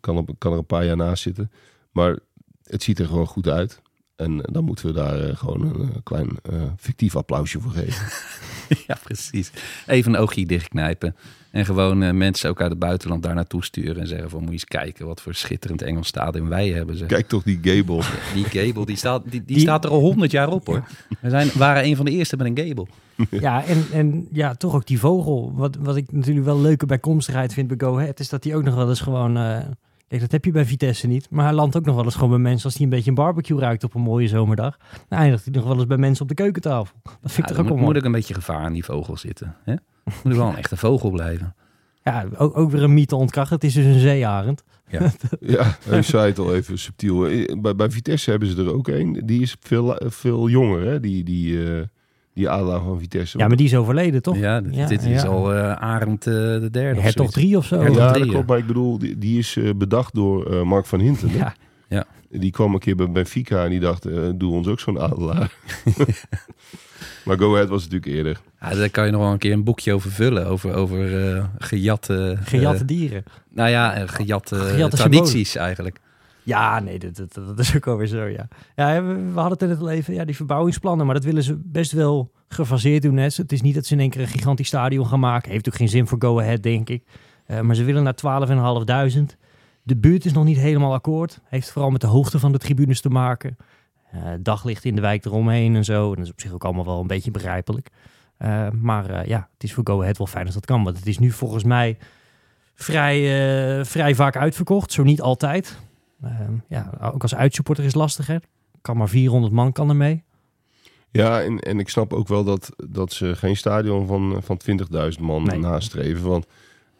kan, er, kan er een paar jaar naast zitten. Maar het ziet er gewoon goed uit. En eh, dan moeten we daar gewoon een klein fictief applausje voor geven. (laughs) (laughs) ja, precies. Even een oogje dichtknijpen. En gewoon eh, mensen ook uit het buitenland daar naartoe sturen. En zeggen van, moet je eens kijken wat voor schitterend Engels stadion wij hebben. Zeg. Kijk toch die gable. (laughs) Die gable, die staat, die, die Die- staat er al honderd jaar op hoor. We zijn, waren een van de eerste met een gable. (laughs) Ja, en, en ja, toch ook die vogel. Wat, wat ik natuurlijk wel leuke bijkomstigheid vind bij Go Ahead... is dat hij ook nog wel eens gewoon... eh, kijk, dat heb je bij Vitesse niet. Maar hij landt ook nog wel eens gewoon bij mensen... als hij een beetje een barbecue ruikt op een mooie zomerdag. Dan eindigt hij nog wel eens bij mensen op de keukentafel. Dat vind ik Ja, toch er ook wel moet, mooi. moet ook een beetje gevaar aan die vogel zitten. Hè? Moet wel een echte vogel blijven. Ja, ook, ook weer een mythe ontkrachten. Het is dus een zeearend. Ja, (laughs) u zei het al even subtiel. Eh, Bij, bij Vitesse hebben ze er ook een. Die is veel, veel jonger, hè? Die, die, eh, die adelaar van Vitesse. Ja, maar die is overleden, toch? Ja, dit, dit is ja. al eh Arend eh, de derde. of Hertog zoiets. 3 of zo. Hertog Ja, drie, dat ja. klopt. Maar ik bedoel, die, die is eh, bedacht door eh, Mark van Hinten. hè? Ja. Die kwam een keer bij Benfica en die dacht, doe ons ook zo'n adelaar. (laughs) maar Go Ahead was natuurlijk eerder. Ja, daar kan je nog wel een keer een boekje over vullen. Over, over eh, gejatte... Gejatte dieren. nou ja, gejatte, Gejatte tradities eigenlijk. Ja, nee, dat, is ook alweer zo, ja. Ja, we, hadden het net al even, ja, die verbouwingsplannen, maar dat willen ze best wel gefaseerd doen. Hè. Het is niet dat ze in één keer een gigantisch stadion gaan maken. Heeft ook geen zin voor Go Ahead, denk ik. Eh, maar ze willen naar 12.500. De buurt is nog niet helemaal akkoord. Heeft vooral met de hoogte van de tribunes te maken. Eh, daglicht in de wijk eromheen en zo. En dat is op zich ook allemaal wel een beetje begrijpelijk. Eh, maar ja, het is voor Go Ahead wel fijn als dat kan. Want het is nu volgens mij vrij, vrij vaak uitverkocht. Zo niet altijd. Ehm, ja, ook als uitsupporter is lastig, hè. Kan maar 400 man kan er mee. Ja, en, en ik snap ook wel dat, dat ze geen stadion van, van 20.000 man Nee. nastreven. Want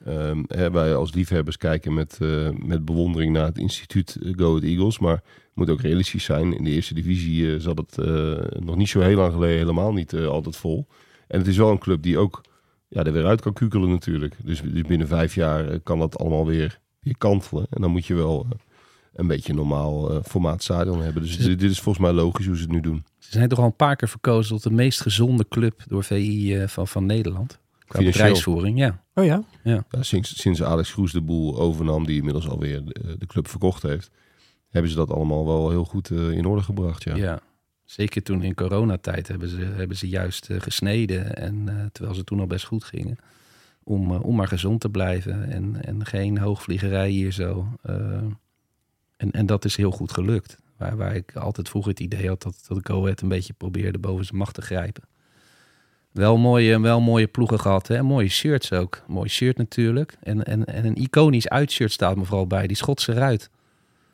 ehm, hè, wij als liefhebbers kijken met, eh, met bewondering naar het instituut eh, Go Ahead Eagles. Maar moet ook realistisch zijn. In de eerste divisie eh, zat het nog niet zo heel lang geleden helemaal niet altijd vol. En het is wel een club die ook ja, er weer uit kan kukelen natuurlijk. Dus, dus binnen vijf jaar kan dat allemaal weer, weer kantelen. En dan moet je wel een beetje een normaal eh, formaat stadion hebben. Dus dit, dit is volgens mij logisch hoe ze het nu doen. Ze zijn toch al een paar keer verkozen tot de meest gezonde club door VI eh, van, van Nederland. Qua Financieel. bedrijfsvoering, ja. Oh ja? Ja, sinds, sinds Alex Groes de boel overnam, die inmiddels alweer de, de club verkocht heeft, hebben ze dat allemaal wel heel goed eh, in orde gebracht. Ja. Ja. Zeker toen in coronatijd hebben ze, hebben ze juist eh, gesneden. En eh, terwijl ze toen al best goed gingen. Om, eh, om maar gezond te blijven. En, en geen hoogvliegerij hier zo. Eh, en, en dat is heel goed gelukt. Waar, waar ik altijd vroeger het idee had dat, dat Go Ahead een beetje probeerde boven zijn macht te grijpen. Wel mooie, wel mooie ploegen gehad. Hè? Mooie shirts ook. Mooi shirt natuurlijk. En, en, en een iconisch uitshirt staat me vooral bij. Die Schotse ruit.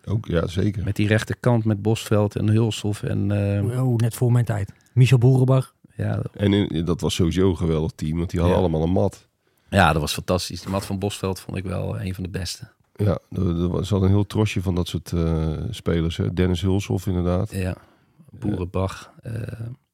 Ook, ja, zeker. Met die rechterkant met Bosveld en Hulshoff. En eh, Oh, net voor mijn tijd. Michel Boerenbach. ja, En in- dat was sowieso een geweldig team, want die hadden Ja. allemaal een mat. Ja, dat was fantastisch. De mat van Bosveld vond ik wel een van de beste. Ja, er, er zat een heel trosje van dat soort eh, spelers. Hè. Dennis Hulshoff inderdaad. Ja, Boerenbach. eh,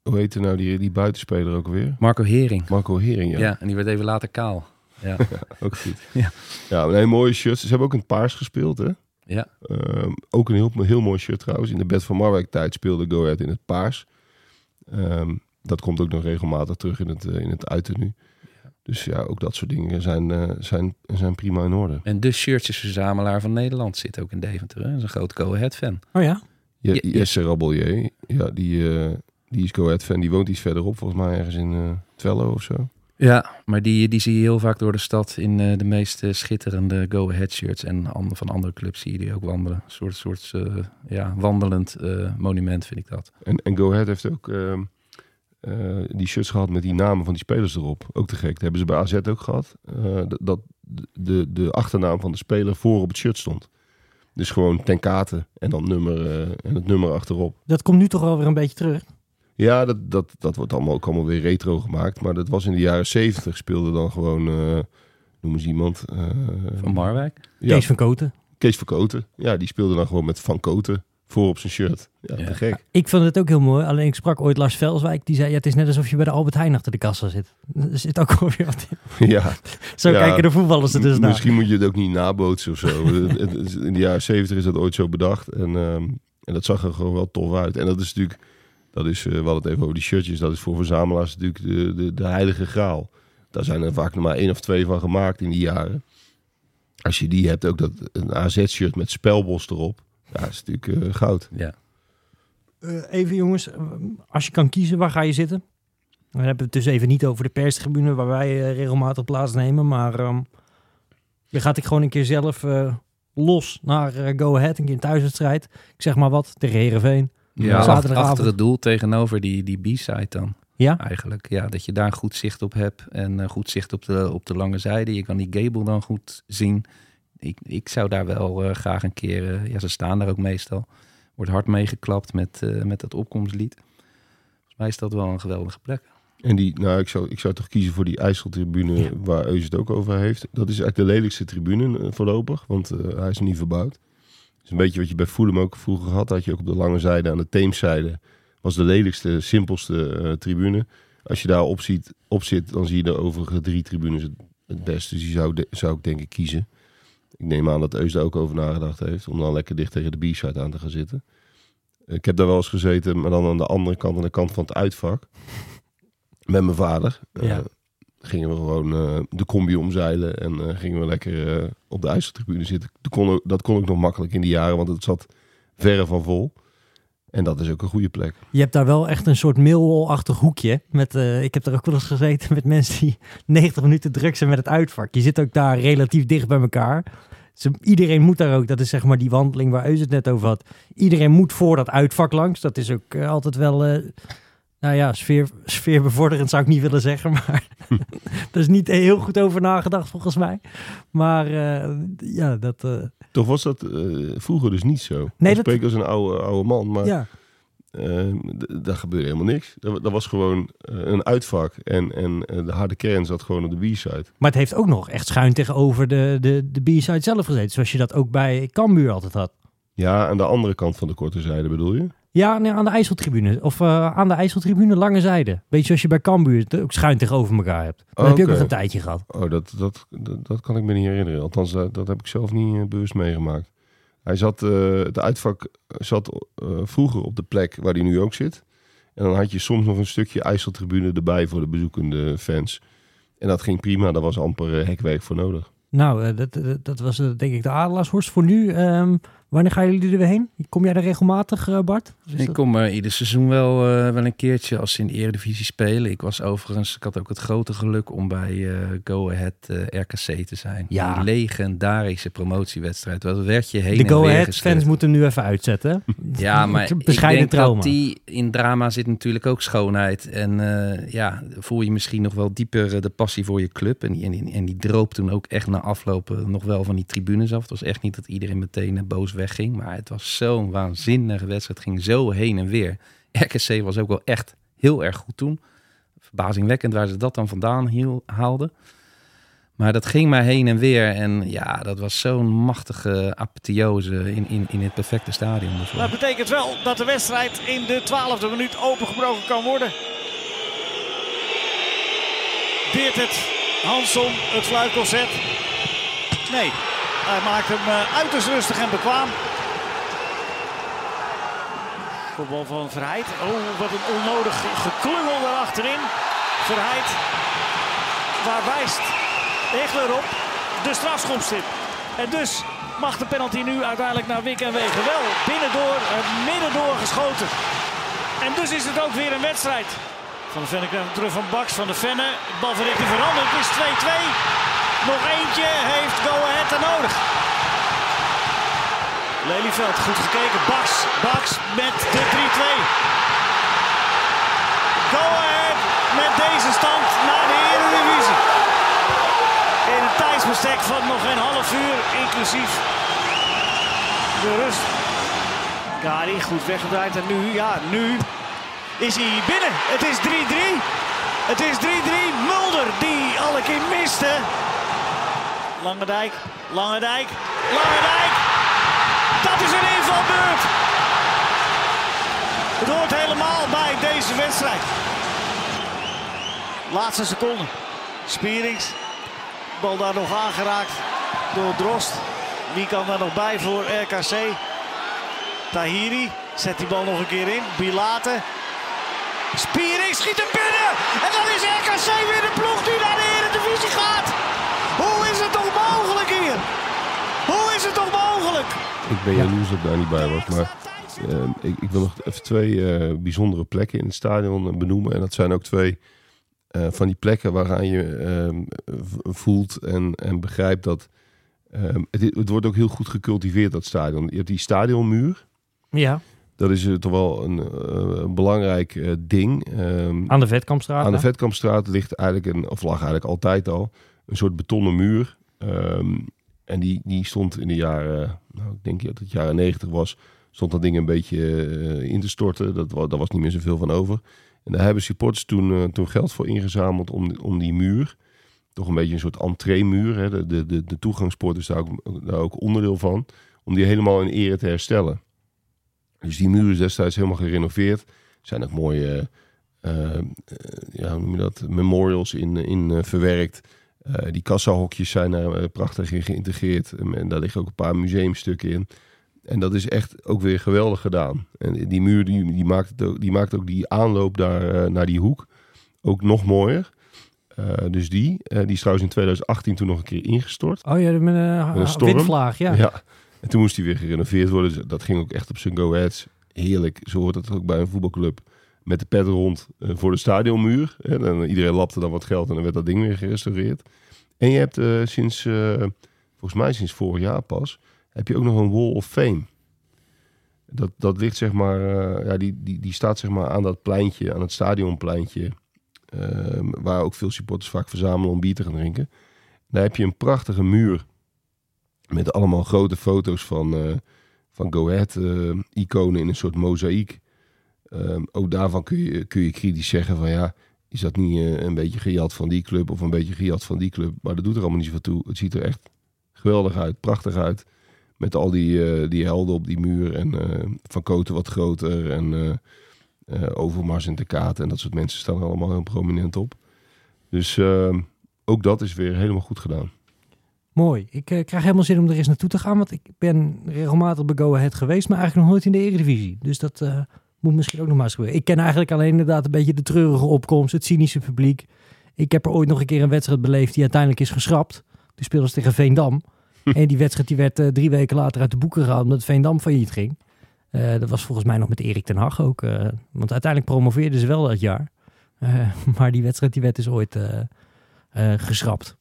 Hoe heette nou die, die buitenspeler ook weer? Marco Hering. Marco Hering, ja. Ja. en die werd even later kaal. Ja, (laughs) Ook goed. (laughs) Ja. ja nee, mooie shirts. Ze hebben ook in het paars gespeeld, hè? ja. Ehm, ook een heel, heel mooi shirt trouwens. In de Bed van Marwijk tijd speelde Go Ahead in het paars. Ehm, dat komt ook nog regelmatig terug in het, eh, in het uiternu. Dus ja, ook dat soort dingen zijn, eh, zijn, zijn prima in orde. En de shirtjesverzamelaar van Nederland zit ook in Deventer. hè. Dat is een groot Go Ahead fan. Oh ja? Ja, Jesse Rabelier, ja, die, eh, die is Go Ahead fan. Die woont iets verderop, volgens mij ergens in eh Twello of zo. Ja, maar die, die zie je heel vaak door de stad in eh, de meest schitterende Go Ahead shirts. En an- van andere clubs zie je die ook wandelen. Een soort, soort eh, ja, wandelend eh, monument vind ik dat. En, en Go Ahead heeft ook ehm, eh, die shirts gehad met die namen van die spelers erop. Ook te gek. Dat hebben ze bij AZ ook gehad. Eh, dat de, de achternaam van de speler voor op het shirt stond. Dus gewoon ten kate en dan nummer eh, en het nummer achterop. Dat komt nu toch wel weer een beetje terug. Ja, dat, dat, dat wordt allemaal ook allemaal weer retro gemaakt. Maar dat was in de jaren zeventig speelde dan gewoon, eh, noem eens iemand. eh, Van Marwijk. ja, Kees van Koten. Kees van Koten. Ja, die speelde dan gewoon met Van Koten voor op zijn shirt. Ja, Ja. te gek. Ik vond het ook heel mooi. Alleen ik sprak ooit Lars Velswijk. Die zei, ja, het is net alsof je bij de Albert Heijn achter de kassa zit. Er zit ook weer wat in. (laughs) ja, Zo Ja. kijken de voetballers er dus naar. Misschien moet je het ook niet nabootsen of zo. (laughs) In de jaren zeventig is dat ooit zo bedacht. En, ehm, en dat zag er gewoon wel tof uit. En dat is natuurlijk, dat is, eh, we hadden het even over die shirtjes. Dat is voor verzamelaars natuurlijk de, de, de heilige graal. Daar zijn er vaak nog maar één of twee van gemaakt in die jaren. Als je die hebt, ook dat een AZ-shirt met spelbos erop. Ja, dat is natuurlijk eh, goud. Ja. Eh, even jongens, eh, als je kan kiezen, waar ga je zitten? Dan hebben we het dus even niet over de perstribune waar wij eh, regelmatig plaatsnemen. Maar ehm, je gaat ik gewoon een keer zelf eh, los naar eh, Go Ahead. Een keer een thuiswedstrijd. Ik zeg maar wat, tegen Heerenveen. Ja, achter, achter het doel tegenover die, die B-side dan. Ja? Eigenlijk, ja, dat je daar goed zicht op hebt en eh, goed zicht op de, op de lange zijde. Je kan die gable dan goed zien. Ik, ik zou daar wel eh, graag een keer, eh, ja, ze staan daar ook meestal. Wordt hard meegeklapt met, eh, met dat opkomstlied. Volgens mij is dat wel een geweldige plek. En die, nou, ik zou, ik zou toch kiezen voor die IJsseltribune waar Eus het ook over heeft. Dat is eigenlijk de lelijkste tribune voorlopig, want hij is niet verbouwd. Dat is een beetje wat je bij Fulham ook vroeger had. Had je ook op de lange zijde, aan de Theemszijde, was de lelijkste, simpelste tribune. Als je daar op, ziet, op zit, dan zie je de overige drie tribunes het, het best. Dus die zou, de- zou ik denk ik kiezen. Ik neem aan dat Eus daar ook over nagedacht heeft, om dan lekker dicht tegen de B-side aan te gaan zitten. Ik heb daar wel eens gezeten, maar dan aan de andere kant, aan de kant van het uitvak. (laughs) Met mijn vader. Eh, Ja. gingen we gewoon eh, de combi omzeilen en eh, gingen we lekker op de IJsseltribune zitten. Dat kon, ook, dat kon ook nog makkelijk in die jaren, want het zat verre van vol. En dat is ook een goede plek. Je hebt daar wel echt een soort Millwall-achtig hoekje. Met, eh, ik heb daar ook wel eens gezeten met mensen die (laughs) 90 minuten druk zijn met het uitvak. Je zit ook daar relatief dicht bij elkaar. Iedereen moet daar ook, dat is zeg maar die wandeling waar Eus het net over had. Iedereen moet voor dat uitvak langs. Dat is ook eh, altijd wel, eh, nou ja, sfeer, sfeerbevorderend zou ik niet willen zeggen. (laughs) Maar (laughs) daar is niet heel goed over nagedacht volgens mij. Maar ja, dat... Toch was dat eh, vroeger dus niet zo. Nee, ik dat- spreek als een oude, oude man, maar ja. d- daar gebeurde helemaal niks. Dat, dat was gewoon eh, een uitvak en, en de harde kern zat gewoon op de B-side. Maar het heeft ook nog echt schuin tegenover de, de, de B-side zelf gezeten. Zoals je dat ook bij Cambuur altijd had. Ja, aan de andere kant van de korte zijde bedoel je? Ja, nee, aan de IJsseltribune. Of eh, aan de IJsseltribune, lange zijde. Beetje zoals je bij Cambuur het ook schuin tegenover elkaar hebt. Dat Oh, heb je ook nog een tijdje gehad. Oh, dat, dat, dat, dat kan ik me niet herinneren. Althans, dat, dat heb ik zelf niet eh, bewust meegemaakt. Hij zat, eh, het uitvak zat eh, vroeger op de plek waar hij nu ook zit. En dan had je soms nog een stukje IJsseltribune erbij voor de bezoekende fans. En dat ging prima, daar was amper eh, hekwerk voor nodig. Nou, eh, dat, dat, dat was eh, denk ik de Adelaarshorst voor nu. Ehm, wanneer gaan jullie er weer heen? Kom jij er regelmatig, eh, Bart? Ik dat- kom eh, ieder seizoen wel, eh, wel een keertje als ze in de Eredivisie spelen. Ik was overigens, ik had ook het grote geluk om bij Go Ahead RKC te zijn. Ja. Die legendarische promotiewedstrijd. Wat werd je heen De Go Ahead fans moeten nu even uitzetten. (laughs) Ja, (laughs) maar ik bescheiden denk trauma. dat die in drama zit natuurlijk ook schoonheid. En ja, voel je misschien nog wel dieper de passie voor je club. En die, en en die droop toen ook echt na aflopen nog wel van die tribunes af. Het was echt niet dat iedereen meteen boos wegging. Maar het was zo'n waanzinnige wedstrijd. Ging zo heen en weer. RKC was ook wel echt heel erg goed toen. Verbazingwekkend waar ze dat dan vandaan haalden. Maar dat ging maar heen en weer. En ja, dat was zo'n machtige apotheose in, in, in het perfecte stadion. Dat betekent wel dat de wedstrijd in de twaalfde minuut opengebroken kan worden. Deert het Hansson het fluitconcert? Nee, hij maakt hem eh, uiterst rustig en bekwaam. Kopbal van Verheid. Oh, wat een onnodig geklungel daarachterin. Verheid. Waar wijst Egler op? De strafschopstip. En dus mag de penalty nu uiteindelijk naar Wik en Wegen wel. Binnendoor, uh, middendoor geschoten. En dus is het ook weer een wedstrijd. Van de Venne terug van Baks. Van de Venne. Balverrichting veranderd. Is 2-2. Nog eentje heeft Go Ahead er nodig. Lelyveld, goed gekeken. Baks, Baks met de 3-2. Go Ahead met deze stand naar de Eredivisie. In een tijdsbestek van nog geen half uur, inclusief de rust. Gari goed weggedraaid en nu, ja, nu is hij binnen. Het is 3-3. Het is 3-3. Mulder die alle keer miste. Lange Dijk, Lange Dijk, Lange Dijk. Dat is een invalbeurt. Het hoort helemaal bij deze wedstrijd. Laatste seconde. Spierings. Bal daar nog aangeraakt door Drost. Wie kan daar nog bij voor RKC? Tahiri zet die bal nog een keer in. Bilate. Spierings schiet hem binnen. En dan is RKC weer de ploeg die naar de Eredivisie gaat. Hoe is het toch mogelijk? Ik ben jaloers dat ik daar niet bij was. Maar eh, ik, ik wil nog even twee eh, bijzondere plekken in het stadion eh, benoemen. En dat zijn ook twee eh, van die plekken waaraan je ehm, voelt en, en begrijpt dat... ehm, het, het wordt ook heel goed gecultiveerd, dat stadion. Je hebt die stadionmuur. Ja, Dat is toch wel een, eh, een belangrijk eh, ding. Ehm, aan de Vetkampstraat. aan de? Vetkampstraat ligt eigenlijk een, of lag eigenlijk altijd al, een soort betonnen muur. Ehm, en die, die stond in de jaren, nou, ik denk dat het jaren negentig was, stond dat ding een beetje eh, in te storten. Dat, daar was niet meer zoveel van over. En daar hebben supporters toen, eh, toen geld voor ingezameld om, om die muur, toch een beetje een soort entreemuur, hè, de, de, de, toegangspoort is daar ook, daar ook onderdeel van, om die helemaal in ere te herstellen. Dus die muur is destijds helemaal gerenoveerd. Er zijn ook mooie eh, ja, hoe noem je dat, memorials in, in verwerkt. Eh, die kassahokjes zijn er eh, prachtig in geïntegreerd. En, daar liggen ook een paar museumstukken in. En dat is echt ook weer geweldig gedaan. En die muur die, die, maakt, het ook, die maakt ook die aanloop daar, eh, naar die hoek ook nog mooier. Dus die, die is trouwens in 2018 toen nog een keer ingestort. Oh ja, met een, Met een storm. windvlaag, ja. Ja. En toen moest hij weer gerenoveerd worden. Dus dat ging ook echt op zijn go aheads. Heerlijk. Zo hoort het ook bij een voetbalclub. Met de pet rond eh, voor de stadionmuur. Dan, iedereen lapte dan wat geld en dan werd dat ding weer gerestaureerd. En je hebt eh, sinds, eh, volgens mij sinds vorig jaar pas, heb je ook nog een Wall of Fame. Dat, dat ligt zeg maar, eh, ja, die, die, die staat zeg maar aan dat pleintje, aan het stadionpleintje. eh, waar ook veel supporters vaak verzamelen om bier te gaan drinken. Daar heb je een prachtige muur met allemaal grote foto's van, eh, van Go Ahead eh, iconen in een soort mozaïek. Ehm, ook daarvan kun je, kun je kritisch zeggen van ja, is dat niet eh, een beetje gejat van die club of een beetje gejat van die club. Maar dat doet er allemaal niet zoveel toe. Het ziet er echt geweldig uit, prachtig uit. Met al die, eh, die helden op die muur en eh, Van Koten wat groter en Overmars en de Kaat en dat soort mensen staan er allemaal heel prominent op. Dus ehm, ook dat is weer helemaal goed gedaan. Mooi. Ik krijg helemaal zin om er eens naartoe te gaan, want ik ben regelmatig bij Go Ahead geweest, maar eigenlijk nog nooit in de Eredivisie. Dus dat moet misschien ook nog maar eens gebeuren. Ik ken eigenlijk alleen inderdaad een beetje de treurige opkomst, het cynische publiek Ik heb er ooit nog een keer een wedstrijd beleefd die uiteindelijk is geschrapt. Toen speelden ze tegen Veendam. en die wedstrijd die werd eh, drie weken later uit de boeken gehaald omdat Veendam failliet ging. Eh, dat was volgens mij nog met Erik ten Hag ook. eh, want uiteindelijk promoveerden ze wel dat jaar. (laughs) Maar die wedstrijd die werd dus ooit geschrapt.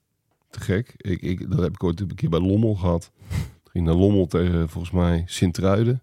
Te gek. Ik, ik, dat heb ik ooit een keer bij Lommel gehad. Ging naar Lommel tegen volgens mij Sint-Truiden.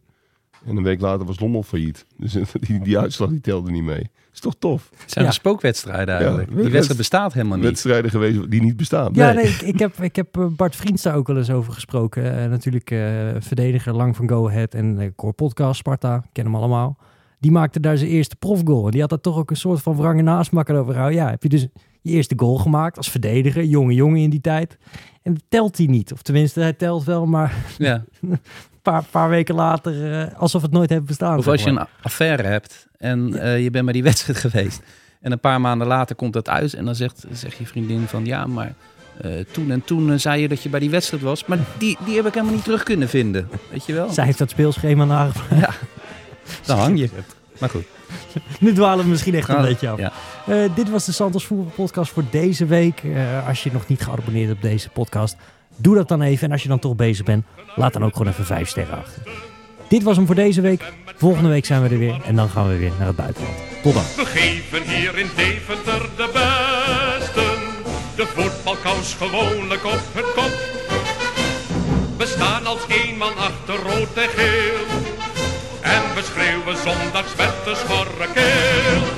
En een week later was Lommel failliet. Dus (laughs) die, die uitslag die telde niet mee. Is toch tof? Het zijn Ja. spookwedstrijden eigenlijk. Ja, die wedstrijd bestaat helemaal niet. Wedstrijden geweest die niet bestaan. Ja, nee, ik, ik heb, ik heb eh, Bart Vriends daar ook wel eens over gesproken. Eh, natuurlijk eh, verdediger lang van Go Ahead en uh, Core Podcast, Sparta, ik ken hem allemaal. Die maakte daar zijn eerste profgoal. En die had daar toch ook een soort van wrange nasmakker over gehouden. Ja, heb je dus je eerste goal gemaakt als verdediger, jonge jongen in die tijd. En dat telt hij niet. Of tenminste, hij telt wel, maar Ja. (laughs) een paar, paar weken later eh, alsof het nooit heeft bestaan. Of als je een affaire hebt en eh, je bent bij die (laughs) wedstrijd geweest. En een paar maanden later komt dat uit. En dan zegt, zegt je vriendin van ja, maar eh, toen en toen zei je dat je bij die wedstrijd was. Maar (laughs) die, die heb ik helemaal niet terug kunnen vinden. Weet je wel? Zij heeft dat speelschema nagevraagd. Ja, dan hang je. Maar goed. Nu dwalen we misschien echt een we- beetje af. ja. Eh, dit was de Santos Voetbal Podcast voor deze week. Eh, als je nog niet geabonneerd bent op deze podcast, doe dat dan even. En als je dan toch bezig bent, laat dan ook gewoon even vijf sterren achter. Dit was hem voor deze week. Volgende week zijn we er weer en dan gaan we weer naar het buitenland. Tot dan. We geven hier in Deventer de besten. De voetbalkous gewoonlijk op hun kop. We staan als één man achter rood en geel. En we schreeuwen zondags met de schorre keel.